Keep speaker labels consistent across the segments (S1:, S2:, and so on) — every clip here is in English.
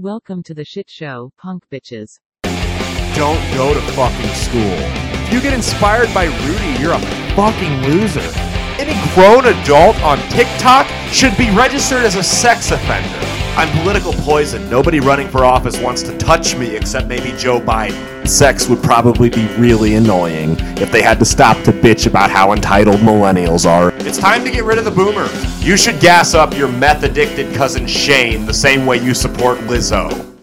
S1: Welcome to the shit show, punk bitches.
S2: Don't go to fucking school. If you get inspired by Rudy, you're a fucking loser. Any grown adult on TikTok should be registered as a sex offender. I'm political poison. Nobody running for office wants to touch me except maybe Joe Biden. Sex would probably be really annoying if they had to stop to bitch about how entitled millennials are. It's time to get rid of the boomer. You should gas up your meth addicted cousin Shane the same way you support Lizzo.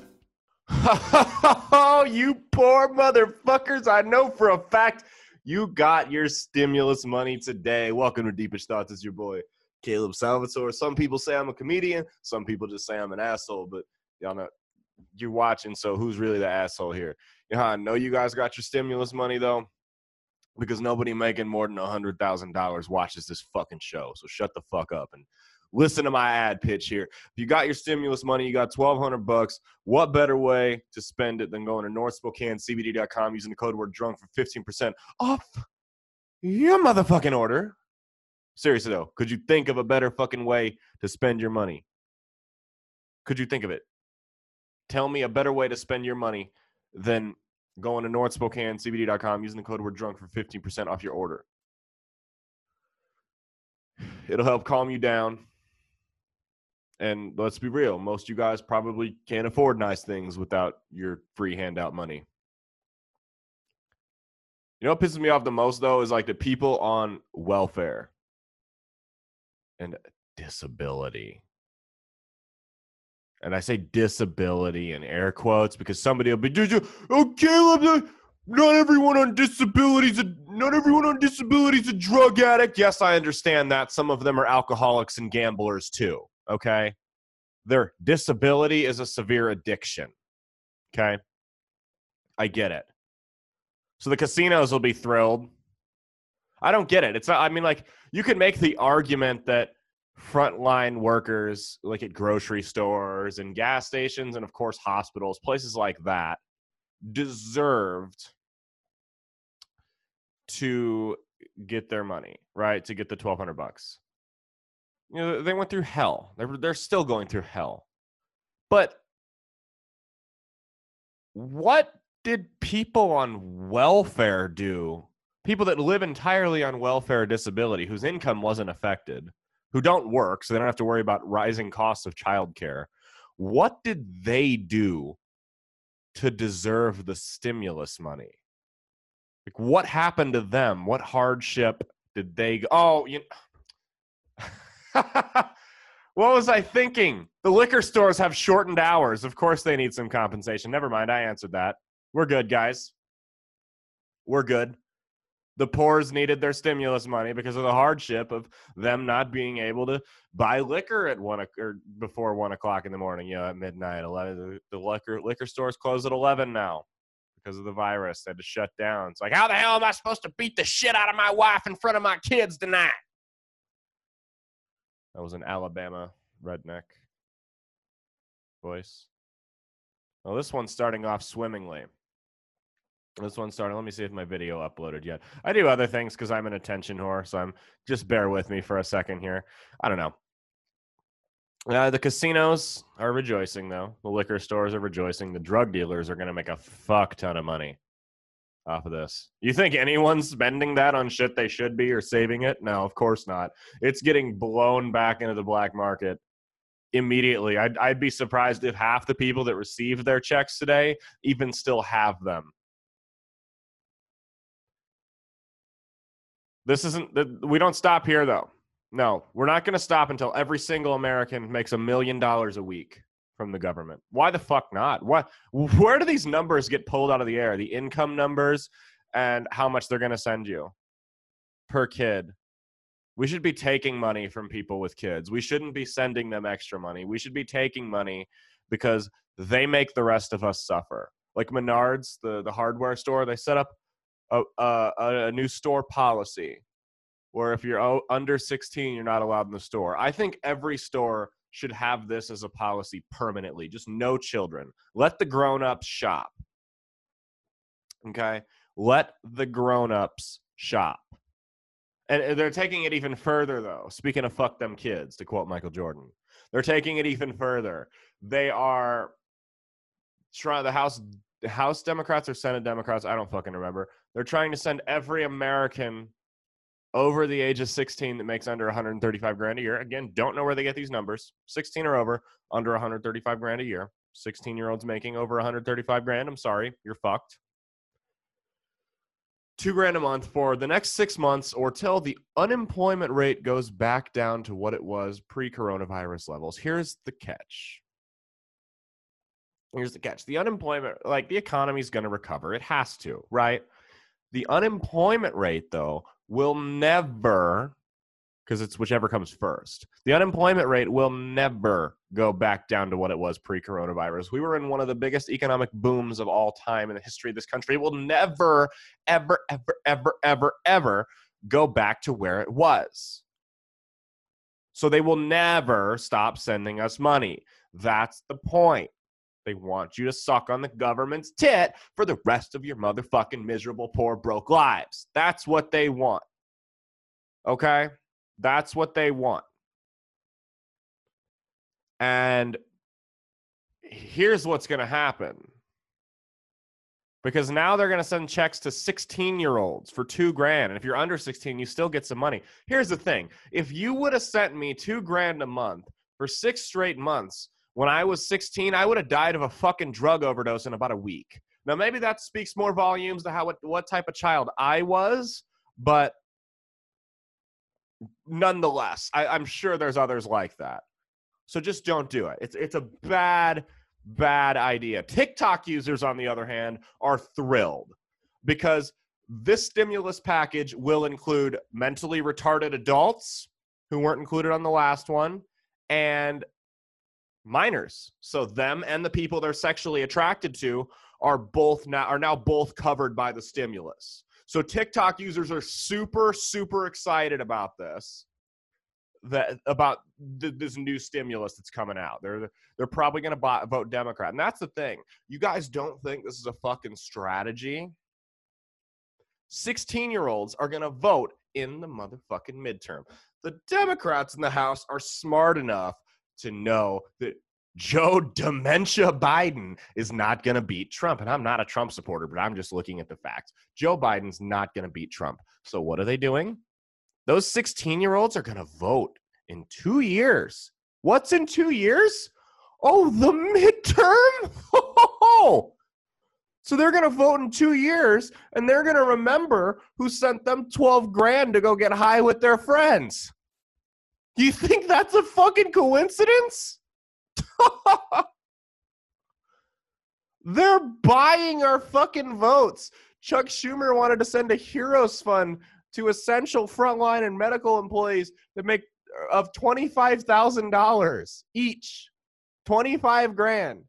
S2: Oh, you poor motherfuckers. I know for a fact you got your stimulus money today. Welcome to Deepish Thoughts. It's your boy, Caleb Salvatore. Some people say I'm a comedian. Some people just say I'm an asshole, but y'all know you're watching, so who's really the asshole here? Know I know you guys got your stimulus money, though? Because nobody making more than a $100,000 watches this fucking show. So shut the fuck up and listen to my ad pitch here. If you got your stimulus money, you got 1200 bucks. What better way to spend it than going to North Spokane northspokanecbd.com using the code word drunk for 15% off your motherfucking order? Seriously though, could you think of a better fucking way to spend your money? Could you think of it? Tell me a better way to spend your money than going to northspokanecbd.com using the code word drunk for 15% off your order. It'll help calm you down. And let's be real, most you guys probably can't afford nice things without your free handout money. You know what pisses me off the most though is like the people on welfare and disability. And I say disability in air quotes because somebody will be, "Did you- oh, Caleb, uh, not everyone on disability is not everyone on disability is a drug addict. Yes, I understand that. Some of them are alcoholics and gamblers too. Okay. Their disability is a severe addiction. Okay. I get it. So the casinos will be thrilled. I don't get it. It's not, I mean, like, you can make the argument that frontline workers, like at grocery stores and gas stations, and of course, hospitals, places like that, deserved to get their money, right? To get the 1200 bucks. You know, they went through hell. They're they're still going through hell. But what did people on welfare do? People that live entirely on welfare or disability whose income wasn't affected, who don't work, so they don't have to worry about rising costs of childcare. What did they do to deserve the stimulus money? Like, what happened to them? What hardship did they? Go- oh, you. what was I thinking? The liquor stores have shortened hours. Of course, they need some compensation. Never mind. I answered that. We're good, guys. We're good. The poor's needed their stimulus money because of the hardship of them not being able to buy liquor at one or before one o'clock in the morning. You know, at midnight, eleven. The liquor liquor stores close at eleven now because of the virus. They had to shut down. It's like, how the hell am I supposed to beat the shit out of my wife in front of my kids tonight? That was an Alabama redneck voice. Well, this one's starting off swimmingly. This one's starting. Let me see if my video uploaded yet. I do other things because I'm an attention whore, so I'm just bear with me for a second here. I don't know. Uh, the casinos are rejoicing, though. The liquor stores are rejoicing. The drug dealers are going to make a fuck ton of money off of this. You think anyone's spending that on shit they should be or saving it? No, of course not. It's getting blown back into the black market immediately. I'd, I'd be surprised if half the people that received their checks today even still have them. This isn't, we don't stop here, though. No, we're not going to stop until every single American makes a million dollars a week from the government. Why the fuck not? What? Where do these numbers get pulled out of the air? The income numbers and how much they're going to send you per kid. We should be taking money from people with kids. We shouldn't be sending them extra money. We should be taking money because they make the rest of us suffer. Like Menards, the the hardware store, they set up a a, a new store policy where if you're under 16, you're not allowed in the store. I think every store should have this as a policy permanently. Just no children. Let the grown-ups shop. Okay? Let the grown-ups shop. And they're taking it even further though. Speaking of fuck them kids, to quote Michael Jordan. They're taking it even further. They are try the House House Democrats or Senate Democrats, I don't fucking remember. They're trying to send every American over the age of 16 that makes under 135 grand a year. Again, don't know where they get these numbers. 16 or over, under 135 grand a year. 16 year olds making over 135 grand. I'm sorry, you're fucked. Two grand a month for the next six months or till the unemployment rate goes back down to what it was pre coronavirus levels. Here's the catch here's the catch the unemployment like the economy's going to recover it has to right the unemployment rate though will never because it's whichever comes first the unemployment rate will never go back down to what it was pre-coronavirus. We were in one of the biggest economic booms of all time in the history of this country. It will never ever ever ever ever ever go back to where it was. So they will never stop sending us money. That's the point they want you to suck on the government's tit for the rest of your motherfucking miserable, poor, broke lives. That's what they want. Okay? That's what they want. And here's what's going to happen. Because now they're going to send checks to 16 year olds for two grand. And if you're under 16, you still get some money. Here's the thing if you would have sent me two grand a month for six straight months, when I was 16, I would have died of a fucking drug overdose in about a week. Now, maybe that speaks more volumes to how what, type of child I was, but nonetheless, I, I'm sure there's others like that. So just don't do it. It's it's a bad, bad idea. TikTok users, on the other hand, are thrilled because this stimulus package will include mentally retarded adults who weren't included on the last one and minors. So them and the people they're sexually attracted to are both now are now both covered by the stimulus. So TikTok users are super super excited about this. That about th- this new stimulus that's coming out. They're they're probably going to vote Democrat. And that's the thing. You guys don't think this is a fucking strategy? 16-year-olds are going to vote in the motherfucking midterm. The Democrats in the House are smart enough to know that Joe Dementia Biden is not going to beat Trump. And I'm not a Trump supporter, but I'm just looking at the facts. Joe Biden's not going to beat Trump. So what are they doing? Those 16 year olds are going to vote in two years. What's in two years? Oh, the midterm? so they're going to vote in two years and they're going to remember who sent them 12 grand to go get high with their friends. You think that's a fucking coincidence? They're buying our fucking votes. Chuck Schumer wanted to send a heroes fund to essential frontline and medical employees that make uh, of $25,000 each. 25 grand.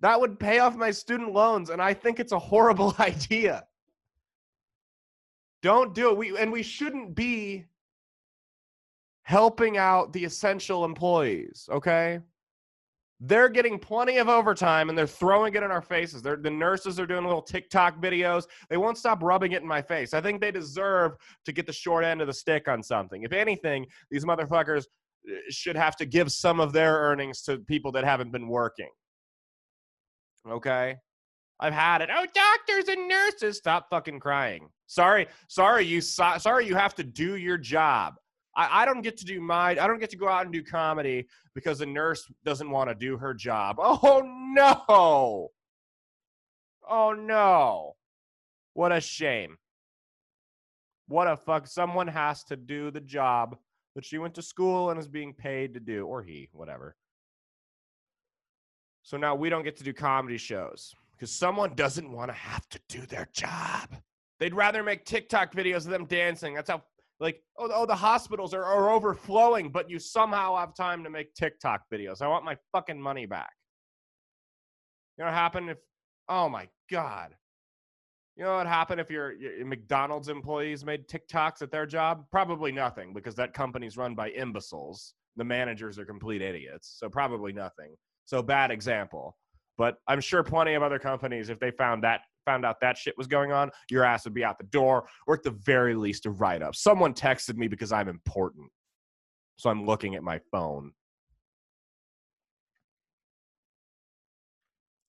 S2: That would pay off my student loans and I think it's a horrible idea. Don't do it. We and we shouldn't be helping out the essential employees, okay? They're getting plenty of overtime and they're throwing it in our faces. They're, the nurses are doing little TikTok videos. They won't stop rubbing it in my face. I think they deserve to get the short end of the stick on something. If anything, these motherfuckers uh, should have to give some of their earnings to people that haven't been working. Okay? I've had it. Oh, doctors and nurses, stop fucking crying. Sorry, sorry you sorry you have to do your job. I, I don't get to do my I don't get to go out and do comedy because a nurse doesn't want to do her job. Oh no. Oh no. What a shame. What a fuck. Someone has to do the job that she went to school and is being paid to do, or he, whatever. So now we don't get to do comedy shows because someone doesn't want to have to do their job. They'd rather make TikTok videos of them dancing. That's how like oh, oh the hospitals are, are overflowing but you somehow have time to make tiktok videos. I want my fucking money back. You know what happened if oh my god. You know what happened if your, your mcdonald's employees made tiktoks at their job? Probably nothing because that company's run by imbeciles. The managers are complete idiots so probably nothing. So bad example. But i'm sure plenty of other companies if they found that found out that shit was going on, your ass would be out the door, or at the very least a write up. Someone texted me because I'm important. So I'm looking at my phone.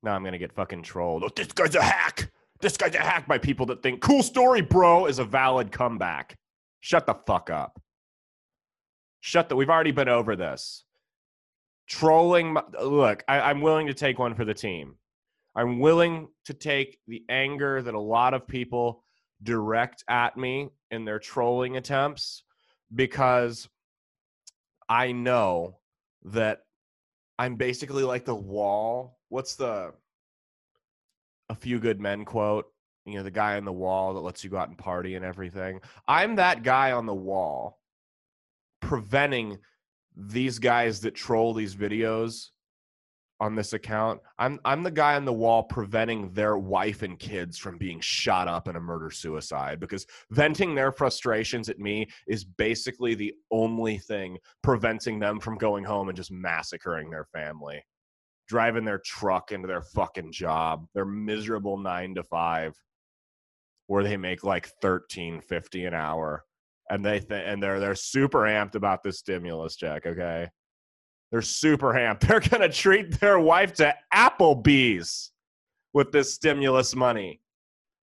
S2: Now I'm gonna get fucking trolled. Oh, this guy's a hack. This guy's a hack by people that think cool story, bro, is a valid comeback. Shut the fuck up. Shut the. We've already been over this. Trolling. Look, I, I'm willing to take one for the team. I'm willing to take the anger that a lot of people direct at me in their trolling attempts because I know that I'm basically like the wall. What's the a few good men quote? You know, the guy on the wall that lets you go out and party and everything. I'm that guy on the wall preventing these guys that troll these videos on this account. I'm I'm the guy on the wall preventing their wife and kids from being shot up in a murder suicide because venting their frustrations at me is basically the only thing preventing them from going home and just massacring their family. Driving their truck into their fucking job, their miserable 9 to 5 where they make like 1350 an hour and they th- and they're they're super amped about this stimulus check, okay? They're super amped. They're going to treat their wife to Applebee's with this stimulus money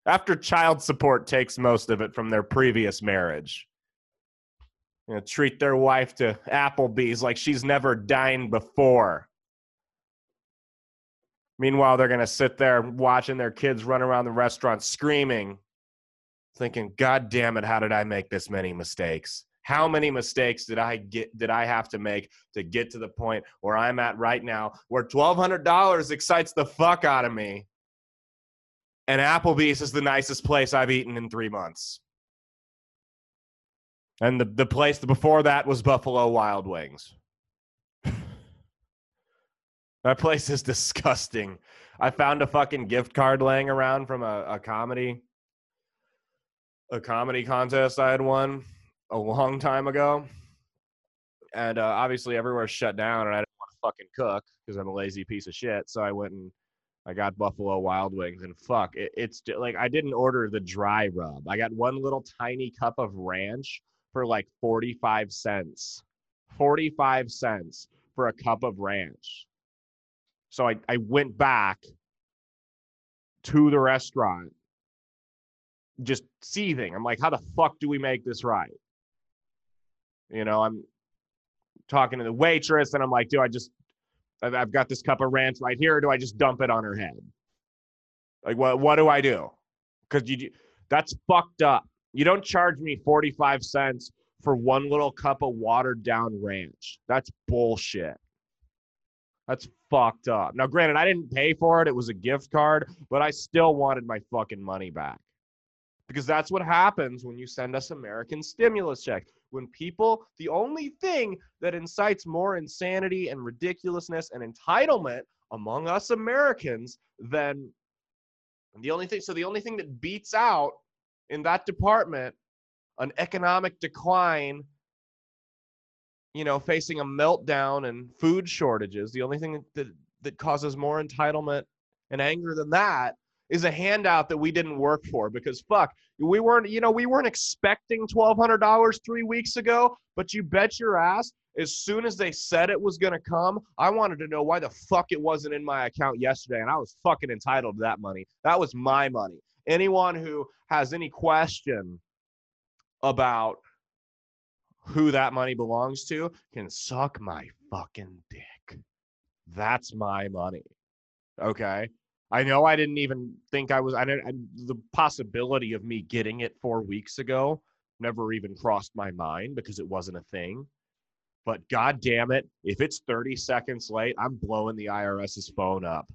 S2: after child support takes most of it from their previous marriage. You know, treat their wife to Applebee's like she's never dined before. Meanwhile, they're going to sit there watching their kids run around the restaurant screaming, thinking, God damn it, how did I make this many mistakes? How many mistakes did I get did I have to make to get to the point where I'm at right now where $1200 excites the fuck out of me and Applebee's is the nicest place I've eaten in 3 months. And the the place before that was Buffalo Wild Wings. that place is disgusting. I found a fucking gift card laying around from a, a comedy a comedy contest I had won a long time ago, and uh, obviously everywhere's shut down, and I didn't want to fucking cook because I'm a lazy piece of shit. So I went and I got Buffalo Wild Wings, and fuck, it, it's like I didn't order the dry rub. I got one little tiny cup of ranch for like 45 cents. 45 cents for a cup of ranch. So I, I went back to the restaurant just seething. I'm like, how the fuck do we make this right? You know, I'm talking to the waitress and I'm like, do I just, I've got this cup of ranch right here, do I just dump it on her head? Like, what, what do I do? Because you, that's fucked up. You don't charge me 45 cents for one little cup of watered down ranch. That's bullshit. That's fucked up. Now, granted, I didn't pay for it. It was a gift card, but I still wanted my fucking money back. Because that's what happens when you send us American stimulus checks. when people, the only thing that incites more insanity and ridiculousness and entitlement among us Americans than the only thing, so the only thing that beats out in that department an economic decline, you know, facing a meltdown and food shortages, the only thing that, that causes more entitlement and anger than that is a handout that we didn't work for because fuck, we weren't, you know, we weren't expecting $1,200 three weeks ago, but you bet your ass as soon as they said it was going to come, I wanted to know why the fuck it wasn't in my account yesterday. And I was fucking entitled to that money. That was my money. Anyone who has any question about who that money belongs to can suck my fucking dick. That's my money. Okay. I know I didn't even think I was. I didn't. the possibility of me getting it four weeks ago never even crossed my mind because it wasn't a thing. But god damn it, if it's 30 seconds late, I'm blowing the IRS's phone up.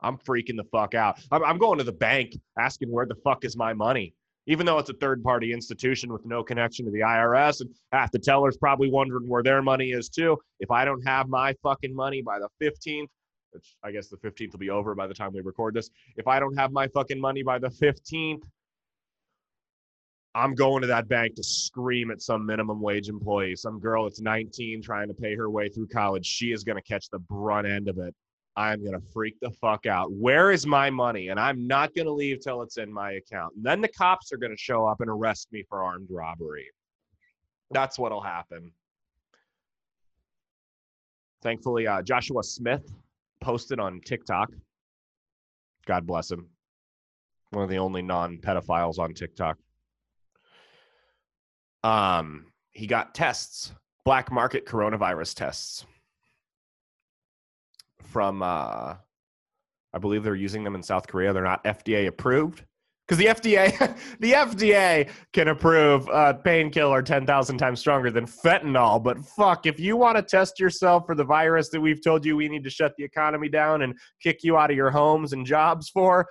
S2: I'm freaking the fuck out. I'm, I'm going to the bank asking where the fuck is my money, even though it's a third party institution with no connection to the IRS. And half the tellers probably wondering where their money is too. If I don't have my fucking money by the 15th, which I guess the 15th will be over by the time we record this. If I don't have my fucking money by the 15th, I'm going to that bank to scream at some minimum wage employee, some girl that's 19 trying to pay her way through college. She is going to catch the brunt end of it. I'm going to freak the fuck out. Where is my money? And I'm not going to leave till it's in my account. And then the cops are going to show up and arrest me for armed robbery. That's what'll happen. Thankfully, uh, Joshua Smith posted on TikTok God bless him. One of the only non-pedophiles on TikTok. Um, he got tests, black market coronavirus tests from uh I believe they're using them in South Korea. They're not FDA approved because the FDA the FDA can approve a painkiller 10,000 times stronger than fentanyl. But fuck, if you want to test yourself for the virus that we've told you we need to shut the economy down and kick you out of your homes and jobs for,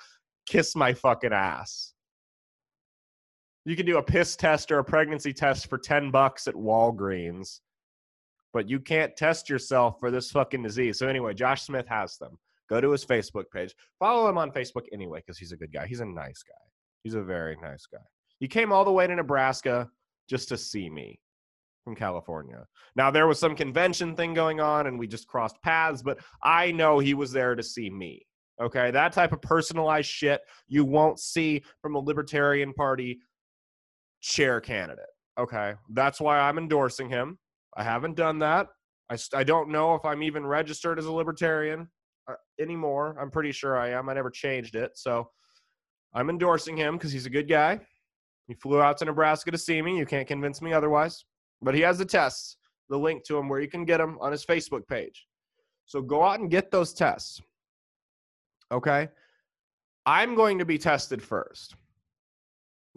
S2: kiss my fucking ass. You can do a piss test or a pregnancy test for 10 bucks at Walgreens, but you can't test yourself for this fucking disease. So, anyway, Josh Smith has them. Go to his Facebook page. Follow him on Facebook anyway, because he's a good guy. He's a nice guy. He's a very nice guy. He came all the way to Nebraska just to see me from California. Now, there was some convention thing going on, and we just crossed paths, but I know he was there to see me. Okay, that type of personalized shit you won't see from a Libertarian Party chair candidate. Okay, that's why I'm endorsing him. I haven't done that. I, I don't know if I'm even registered as a libertarian Uh, anymore. I'm pretty sure I am. I never changed it. So I'm endorsing him because he's a good guy. He flew out to Nebraska to see me. You can't convince me otherwise. But he has the tests, the link to him where you can get them on his Facebook page. So go out and get those tests. Okay. I'm going to be tested first.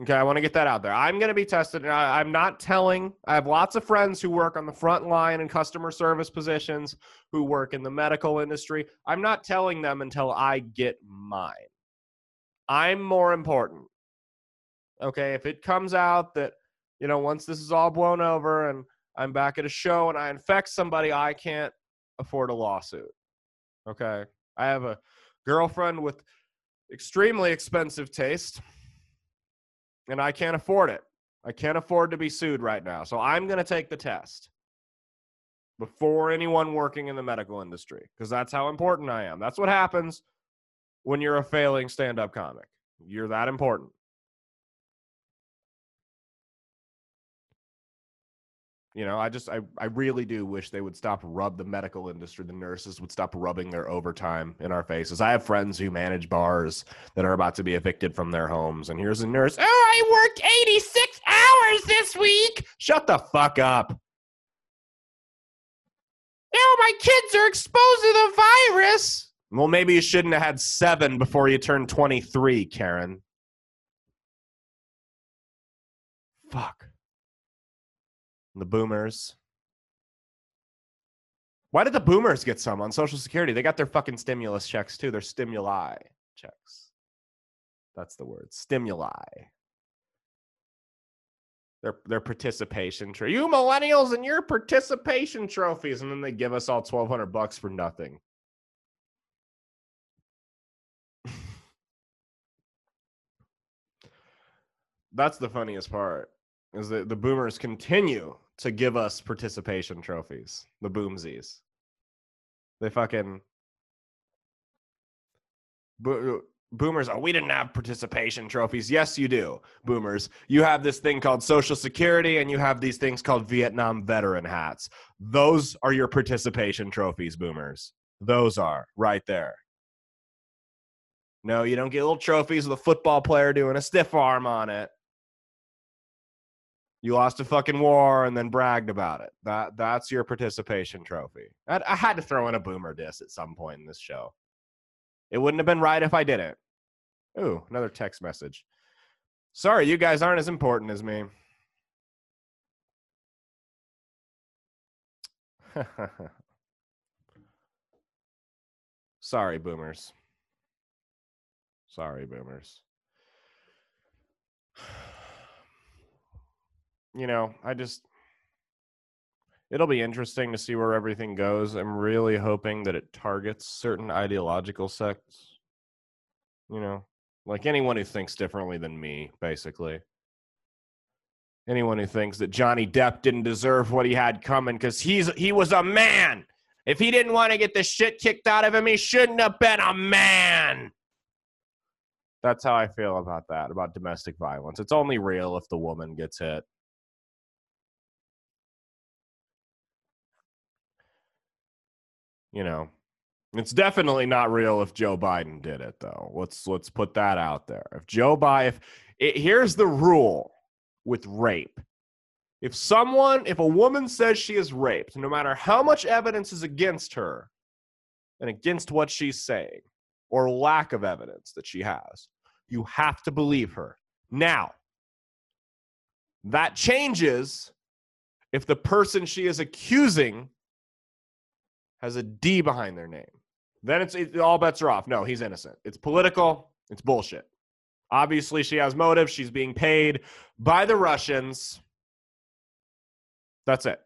S2: Okay, I want to get that out there. I'm going to be tested. I, I'm not telling. I have lots of friends who work on the front line in customer service positions, who work in the medical industry. I'm not telling them until I get mine. I'm more important. Okay, if it comes out that, you know, once this is all blown over and I'm back at a show and I infect somebody, I can't afford a lawsuit. Okay, I have a girlfriend with extremely expensive taste and I can't afford it. I can't afford to be sued right now. So I'm going to take the test before anyone working in the medical industry because that's how important I am. That's what happens when you're a failing stand up comic. You're that important. You know, I just I, I really do wish they would stop rub the medical industry, the nurses would stop rubbing their overtime in our faces. I have friends who manage bars that are about to be evicted from their homes, and here's a nurse. Oh, I worked 86 hours this week. Shut the fuck up. Oh, my kids are exposed to the virus. Well, maybe you shouldn't have had seven before you turned 23, Karen. Fuck the boomers. Why did the boomers get some on Social Security? They got their fucking stimulus checks too. Their stimuli checks. That's the word. Stimuli. Their their participation trophy. You millennials and your participation trophies, and then they give us all twelve hundred bucks for nothing. That's the funniest part. Is that the boomers continue to give us participation trophies, the boomsies. They fucking bo- uh, boomers. Oh, we didn't have participation trophies. Yes, you do, boomers. You have this thing called Social Security, and you have these things called Vietnam veteran hats. Those are your participation trophies, boomers. Those are right there. No, you don't get little trophies with a football player doing a stiff arm on it. You lost a fucking war and then bragged about it. That that's your participation trophy. I, I had to throw in a boomer diss at some point in this show. It wouldn't have been right if I didn't. Ooh, another text message. Sorry, you guys aren't as important as me. Sorry, boomers. Sorry, boomers. You know, I just it'll be interesting to see where everything goes. I'm really hoping that it targets certain ideological sects. You know, like anyone who thinks differently than me, basically. Anyone who thinks that Johnny Depp didn't deserve what he had coming because he's he was a man. If he didn't want to get the shit kicked out of him, he shouldn't have been a man. That's how I feel about that, about domestic violence. It's only real if the woman gets hit. You know, It's definitely not real if Joe Biden did it, though. Let's let's put that out there. If Joe Biden, if it, here's the rule with rape: if someone, if a woman says she is raped, no matter how much evidence is against her and against what she's saying, or lack of evidence that she has, you have to believe her. Now, that changes if the person she is accusing has a D behind their name. Then it's it, all bets are off. No, he's innocent. It's political. It's bullshit. Obviously, she has motive. She's being paid by the Russians. That's it.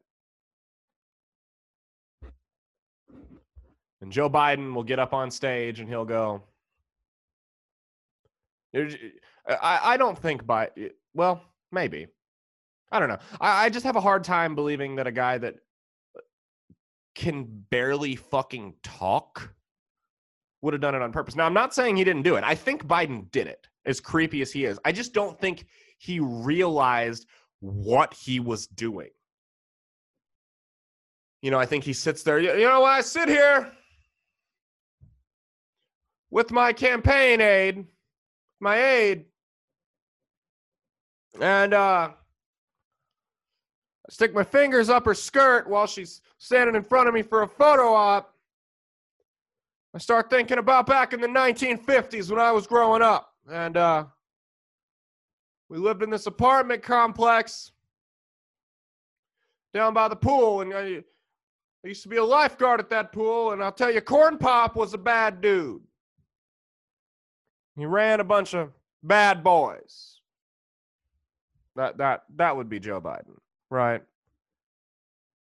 S2: And Joe Biden will get up on stage and he'll go, uh, I, I don't think by, well, maybe. I don't know. I just have a hard time believing that a guy that can barely fucking talk would have done it on purpose. Now, I'm not saying he didn't do it. I think Biden did it, as creepy as he is. I just don't think he realized what he was doing. You know, I think he sits there. You know, I sit here with my campaign aide, my aide, and uh, I stick my fingers up her skirt while she's standing in front of me for a photo op. I start thinking about back in the 1950s when I was growing up. And uh, we lived in this apartment complex down by the pool. And I, I used to be a lifeguard at that pool. And I'll tell you, Corn Pop was a bad dude. He ran a bunch of bad boys. That that that would be Joe Biden, right?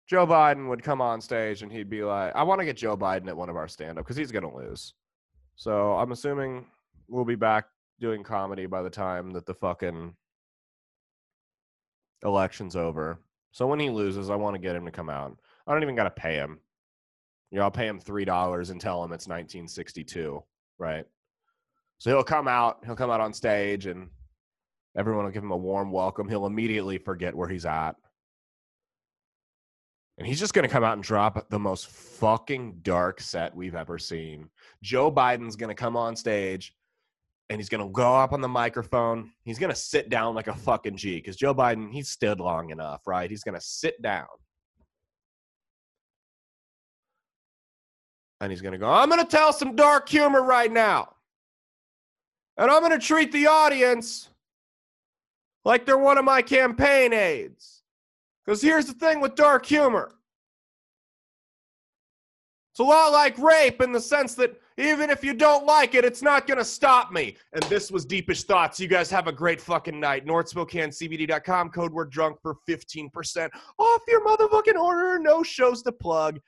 S2: Joe Biden would come on stage and he'd be like, I want to get Joe Biden at one of our stand up because he's going to lose. So I'm assuming we'll be back doing comedy by the time that the fucking election's over. So when he loses, I want to get him to come out. I don't even got to pay him. You know, I'll pay him $3 and tell him it's 1962, right? So he'll come out, he'll come out on stage and everyone will give him a warm welcome. He'll immediately forget where he's at and he's just going to come out and drop the most fucking dark set we've ever seen. Joe Biden's going to come on stage and he's going to go up on the microphone. He's going to sit down like a fucking G because Joe Biden, he's stood long enough, right? He's going to sit down. And he's going to go, I'm going to tell some dark humor right now. And I'm going to treat the audience like they're one of my campaign aides. Because here's the thing with dark humor it's a lot like rape in the sense that even if you don't like it, it's not going to stop me. And this was Deepish Thoughts. You guys have a great fucking night. NorthSpokaneCBD.com, code word drunk for 15% off your motherfucking order. No shows to plug.